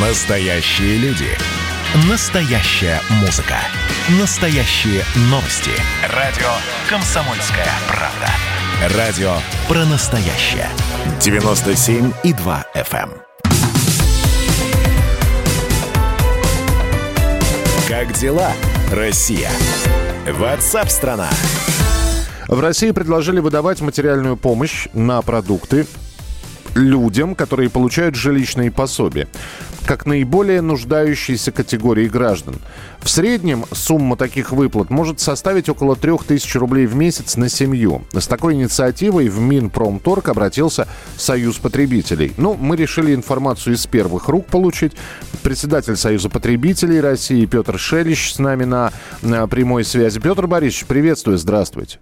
Настоящие люди. Настоящая музыка. Настоящие новости. Радио «Комсомольская правда». Радио про настоящее. 97,2 FM. эм. Как дела, Россия? Ватсап-страна! В России предложили выдавать материальную помощь на продукты людям, которые получают жилищные пособия, как наиболее нуждающиеся категории граждан. В среднем сумма таких выплат может составить около 3000 рублей в месяц на семью. С такой инициативой в Минпромторг обратился Союз потребителей. Ну, мы решили информацию из первых рук получить. Председатель Союза потребителей России Петр Шелищ с нами на, на прямой связи. Петр Борисович, приветствую, здравствуйте.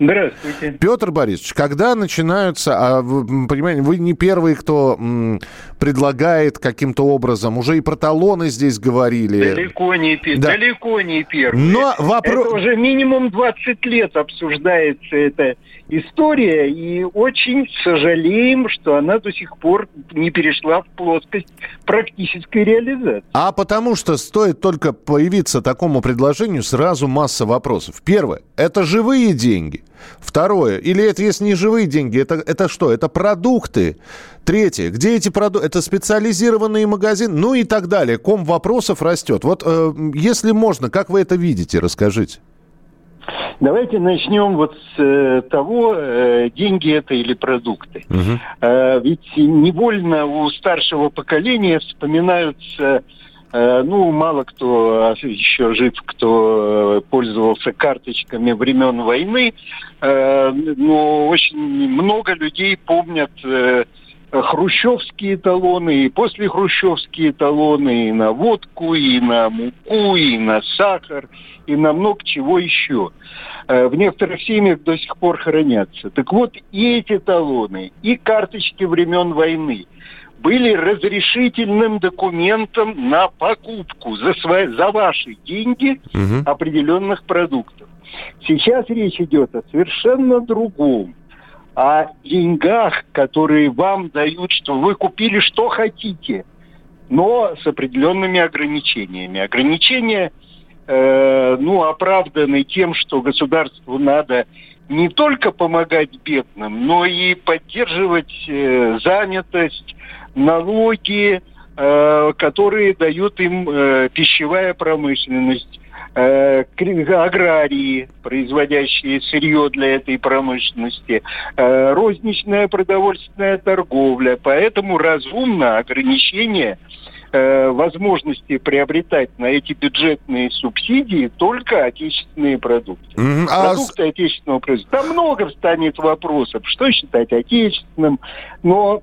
Здравствуйте. Петр Борисович, когда начинаются, а вы понимаете, вы не первый, кто м, предлагает каким-то образом, уже и про талоны здесь говорили. Далеко не, Да. далеко не первый. Но вопрос... Это уже минимум 20 лет обсуждается эта история, и очень сожалеем, что она до сих пор не перешла в плоскость практической реализации. А потому что стоит только появиться такому предложению, сразу масса вопросов. Первое, это живые деньги. Второе, или это если не живые деньги, это, это что? Это продукты. Третье, где эти продукты? Это специализированные магазины, ну и так далее. Ком вопросов растет. Вот э, если можно, как вы это видите, расскажите. Давайте начнем вот с э, того, э, деньги это или продукты. Э, ведь невольно у старшего поколения вспоминаются, э, ну, мало кто еще жив, кто э, пользовался карточками времен войны, э, но очень много людей помнят э, хрущевские талоны и после хрущевские талоны и на водку, и на муку, и на сахар, и на много чего еще. Э, В некоторых семьях до сих пор хранятся. Так вот, и эти талоны, и карточки времен войны были разрешительным документом на покупку за, свои, за ваши деньги Мгм. определенных продуктов. Сейчас речь идет о совершенно другом. О деньгах, которые вам дают, что вы купили что хотите, но с определенными ограничениями. Ограничения, э, ну, оправданы тем, что государству надо не только помогать бедным, но и поддерживать э, занятость, налоги, э, которые дают им э, пищевая промышленность, э, аграрии, производящие сырье для этой промышленности, э, розничная продовольственная торговля. Поэтому разумно ограничение э, возможности приобретать на эти бюджетные субсидии только отечественные продукты. А с- Продукты отечественного производства. Там много станет вопросов, что считать отечественным, но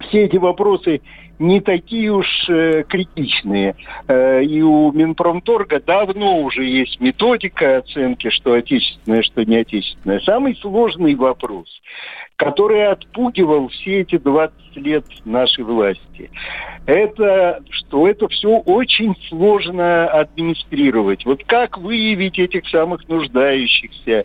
все эти вопросы не такие уж э, критичные. Э, и у Минпромторга давно уже есть методика оценки, что отечественное, что не отечественное. Самый сложный вопрос, который отпугивал все эти 20 лет нашей власти, это что это все очень сложно администрировать. Вот как выявить этих самых нуждающихся,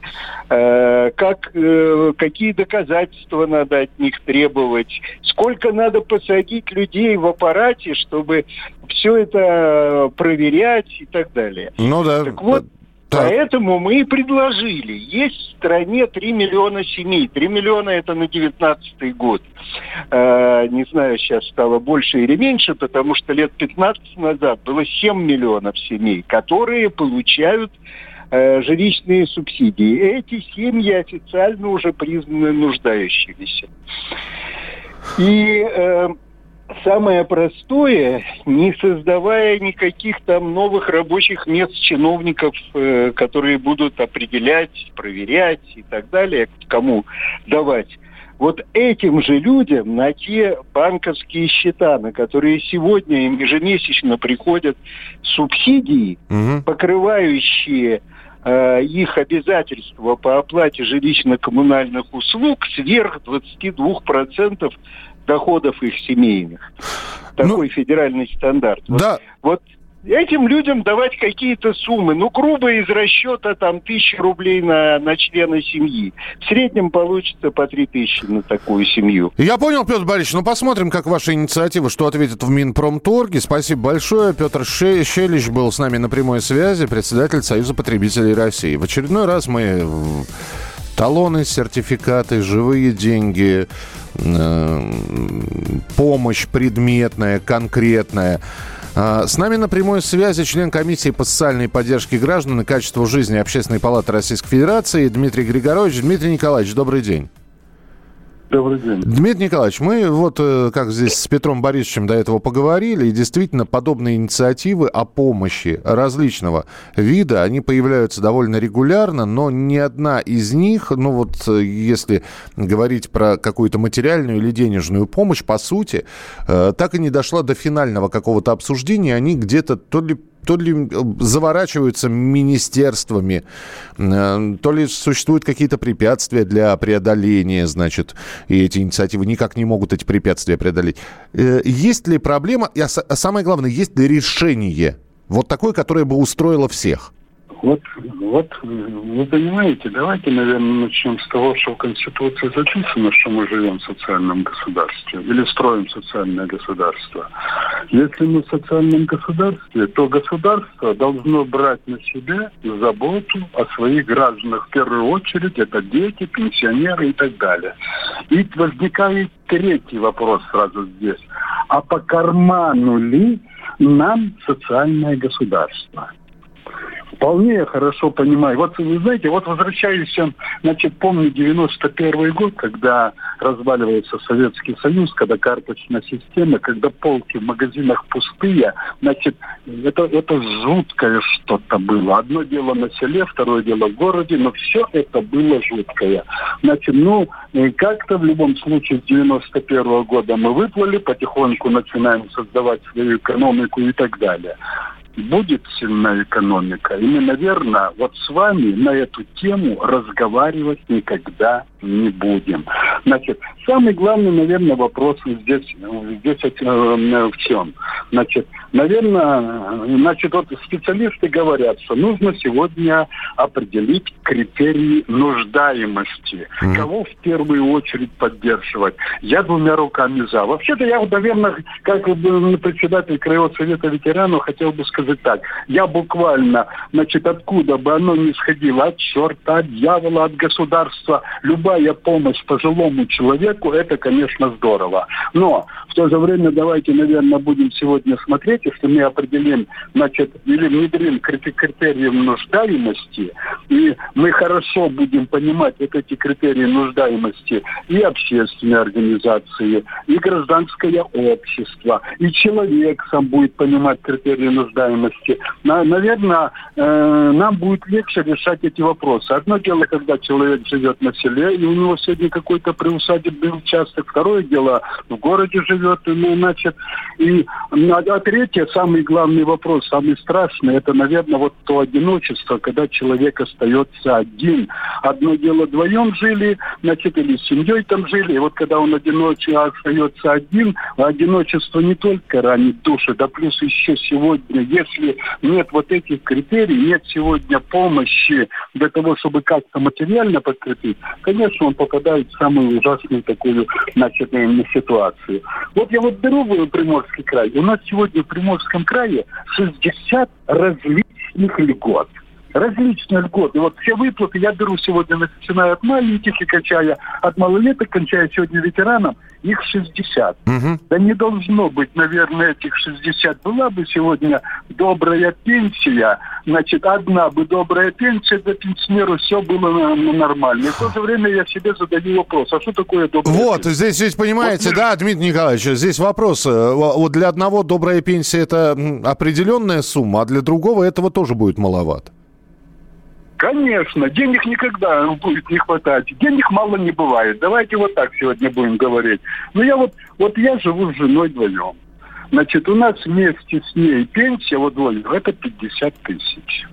э, как, э, какие доказательства надо от них требовать, сколько надо посадить людей в аппарате, чтобы все это проверять и так далее. Ну да. Так вот, Так. Поэтому мы и предложили. Есть в стране 3 миллиона семей. 3 миллиона это на 19 год. Э, не знаю, сейчас стало больше или меньше, потому что лет 15 назад было 7 миллионов семей, которые получают э, жилищные субсидии. Эти семьи официально уже признаны нуждающимися. И э, самое простое, не создавая никаких там новых рабочих мест чиновников, э, которые будут определять, проверять и так далее, кому давать. Вот этим же людям на те банковские счета, на которые сегодня им ежемесячно приходят субсидии, Мгм. покрывающие э, их обязательства по оплате жилищно-коммунальных услуг сверх 22% доходов их семейных. Такой федеральный стандарт. Вот, Да, вот этим людям давать какие-то суммы. Ну, грубо из расчета там тысячи рублей на, на члена семьи. В среднем получится по три тысячи на такую семью. Я понял, Петр Борисович. Ну, посмотрим, как ваша инициатива, что ответит в Минпромторге. Спасибо большое. Петр Щелич был с нами на прямой связи, председатель Союза потребителей России. В очередной раз мы талоны, сертификаты, живые деньги, э, помощь предметная, конкретная. А, с нами на прямой связи член комиссии по социальной поддержке граждан и качеству жизни Общественной палаты Российской Федерации Дмитрий Григорович. Дмитрий Николаевич, добрый день. Добрый день. Дмитрий Николаевич, мы вот э, как здесь с Петром Борисовичем до этого поговорили, и действительно подобные инициативы о помощи различного вида, они появляются довольно регулярно, но ни одна из них, ну вот э, если говорить про какую-то материальную или денежную помощь, по сути, э, так и не дошла до финального какого-то обсуждения, они где-то то ли то ли заворачиваются министерствами, э, то ли существуют какие-то препятствия для преодоления, значит, и эти инициативы никак не могут эти препятствия преодолеть. Э, есть ли проблема, а самое главное, есть ли решение, вот такое, которое бы устроило всех? Вот, вот, вы понимаете, давайте, наверное, начнем с того, что в Конституции записано, что мы живем в социальном государстве или строим социальное государство. Если мы в социальном государстве, то государство должно брать на себя заботу о своих гражданах. В первую очередь это дети, пенсионеры и так далее. И возникает третий вопрос сразу здесь. А по карману ли нам социальное государство? Вполне хорошо понимаю. Вот вы знаете, вот возвращаюсь, значит, помню 91 год, когда разваливается Советский Союз, когда карточная система, когда полки в магазинах пустые, значит, это, это жуткое что-то было. Одно дело на селе, второе дело в городе, но все это было жуткое. Значит, ну, как-то в любом случае с 91 года мы выплыли, потихоньку начинаем создавать свою экономику и так далее будет сильная экономика. И мы, наверное, вот с вами на эту тему разговаривать никогда не будем. Значит, самый главный, наверное, вопрос здесь, здесь э, в чем? Значит, наверное, значит, вот специалисты говорят, что нужно сегодня определить критерии нуждаемости. Mm-hmm. Кого в первую очередь поддерживать? Я двумя руками за. Вообще-то я, наверное, как председатель Краевого совета ветеранов, хотел бы сказать так. Я буквально, значит, откуда бы оно ни сходило, от черта, от дьявола, от государства, любая помощь пожилому человеку, это, конечно, здорово. Но в то же время давайте, наверное, будем сегодня смотреть, если мы определим, значит, или внедрим критерии нуждаемости, и мы хорошо будем понимать вот эти критерии нуждаемости и общественные организации, и гражданское общество, и человек сам будет понимать критерии нуждаемости. Наверное, э, нам будет легче решать эти вопросы. Одно дело, когда человек живет на селе, и у него сегодня какой-то приусадебный участок. Второе дело, в городе живет, ну, значит. И, а третье, самый главный вопрос, самый страшный, это, наверное, вот то одиночество, когда человек остается один. Одно дело вдвоем жили, значит, или с семьей там жили, и вот когда он одиноче остается один, одиночество не только ранит души, да плюс еще сегодня, если нет вот этих критерий, нет сегодня помощи для того, чтобы как-то материально подкрепить, конечно, он попадает в самую ужасную такую, значит, ситуацию. Вот я вот беру Приморский край, у нас сегодня в Приморском крае 60 различных льгот различные льготы. Вот все выплаты я беру сегодня, начиная от маленьких и кончая от малолеток, кончая сегодня ветеранам, их 60. Угу. Да не должно быть, наверное, этих 60. Была бы сегодня добрая пенсия, значит, одна бы добрая пенсия для пенсионера, все было нормально. И в то же время я себе задаю вопрос, а что такое добрая вот, пенсия? Здесь, здесь понимаете, вот, да, Дмитрий Николаевич, здесь вопрос. Э, вот для одного добрая пенсия это определенная сумма, а для другого этого тоже будет маловато. Конечно, денег никогда будет не хватать. Денег мало не бывает. Давайте вот так сегодня будем говорить. Но я вот, вот я живу с женой вдвоем. Значит, у нас вместе с ней пенсия вот вдвоем, это 50 тысяч.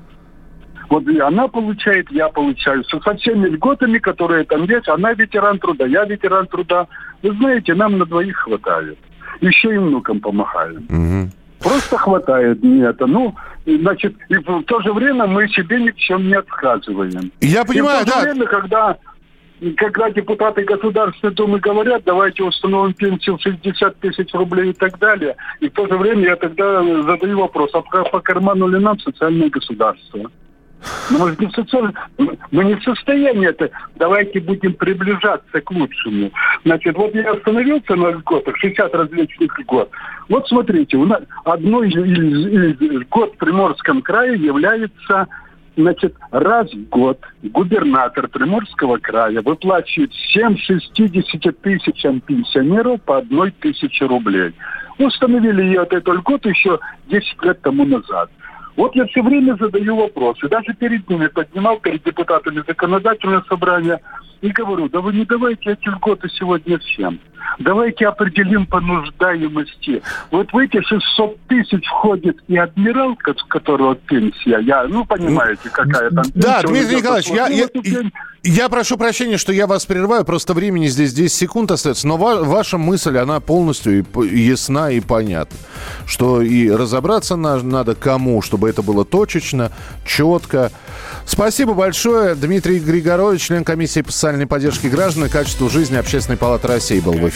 Вот и она получает, я получаю. Со, со всеми льготами, которые там есть. Она ветеран труда, я ветеран труда. Вы знаете, нам на двоих хватает. Еще и внукам помогаем. Угу. Просто хватает мне это. Ну, значит, и в то же время мы себе ни в чем не отказываем. Я понимаю, и в то да. же время, когда когда депутаты Государственной Думы говорят, давайте установим пенсию в 60 тысяч рублей и так далее, и в то же время я тогда задаю вопрос, а по карману ли нам социальное государство? Ну, может, не в социальном... Мы не в состоянии это... Давайте будем приближаться к лучшему. Значит, вот я остановился на льготах, 60 различных льгот. Вот смотрите, у нас одной из, льгот в Приморском крае является Значит, раз в год губернатор Приморского края выплачивает всем 60 тысячам пенсионеров по одной тысяче рублей. Установили ее эту льготу еще 10 лет тому назад. Вот я все время задаю вопросы. Даже перед ними поднимал, перед депутатами законодательного собрания, и говорю, да вы не давайте эти льготы сегодня всем. Давайте определим по нуждаемости. Вот в эти 600 тысяч входит и адмирал, которого пенсия. Я, ну, понимаете, какая там Да, Дмитрий Николаевич, я, я, я прошу прощения, что я вас прерываю, просто времени здесь 10 секунд остается, но ва- ваша мысль, она полностью ясна и понятна. Что и разобраться на- надо кому, чтобы это было точечно, четко. Спасибо большое. Дмитрий Григорович, член комиссии по социальной поддержке граждан и качеству жизни Общественной палаты России был в эфире.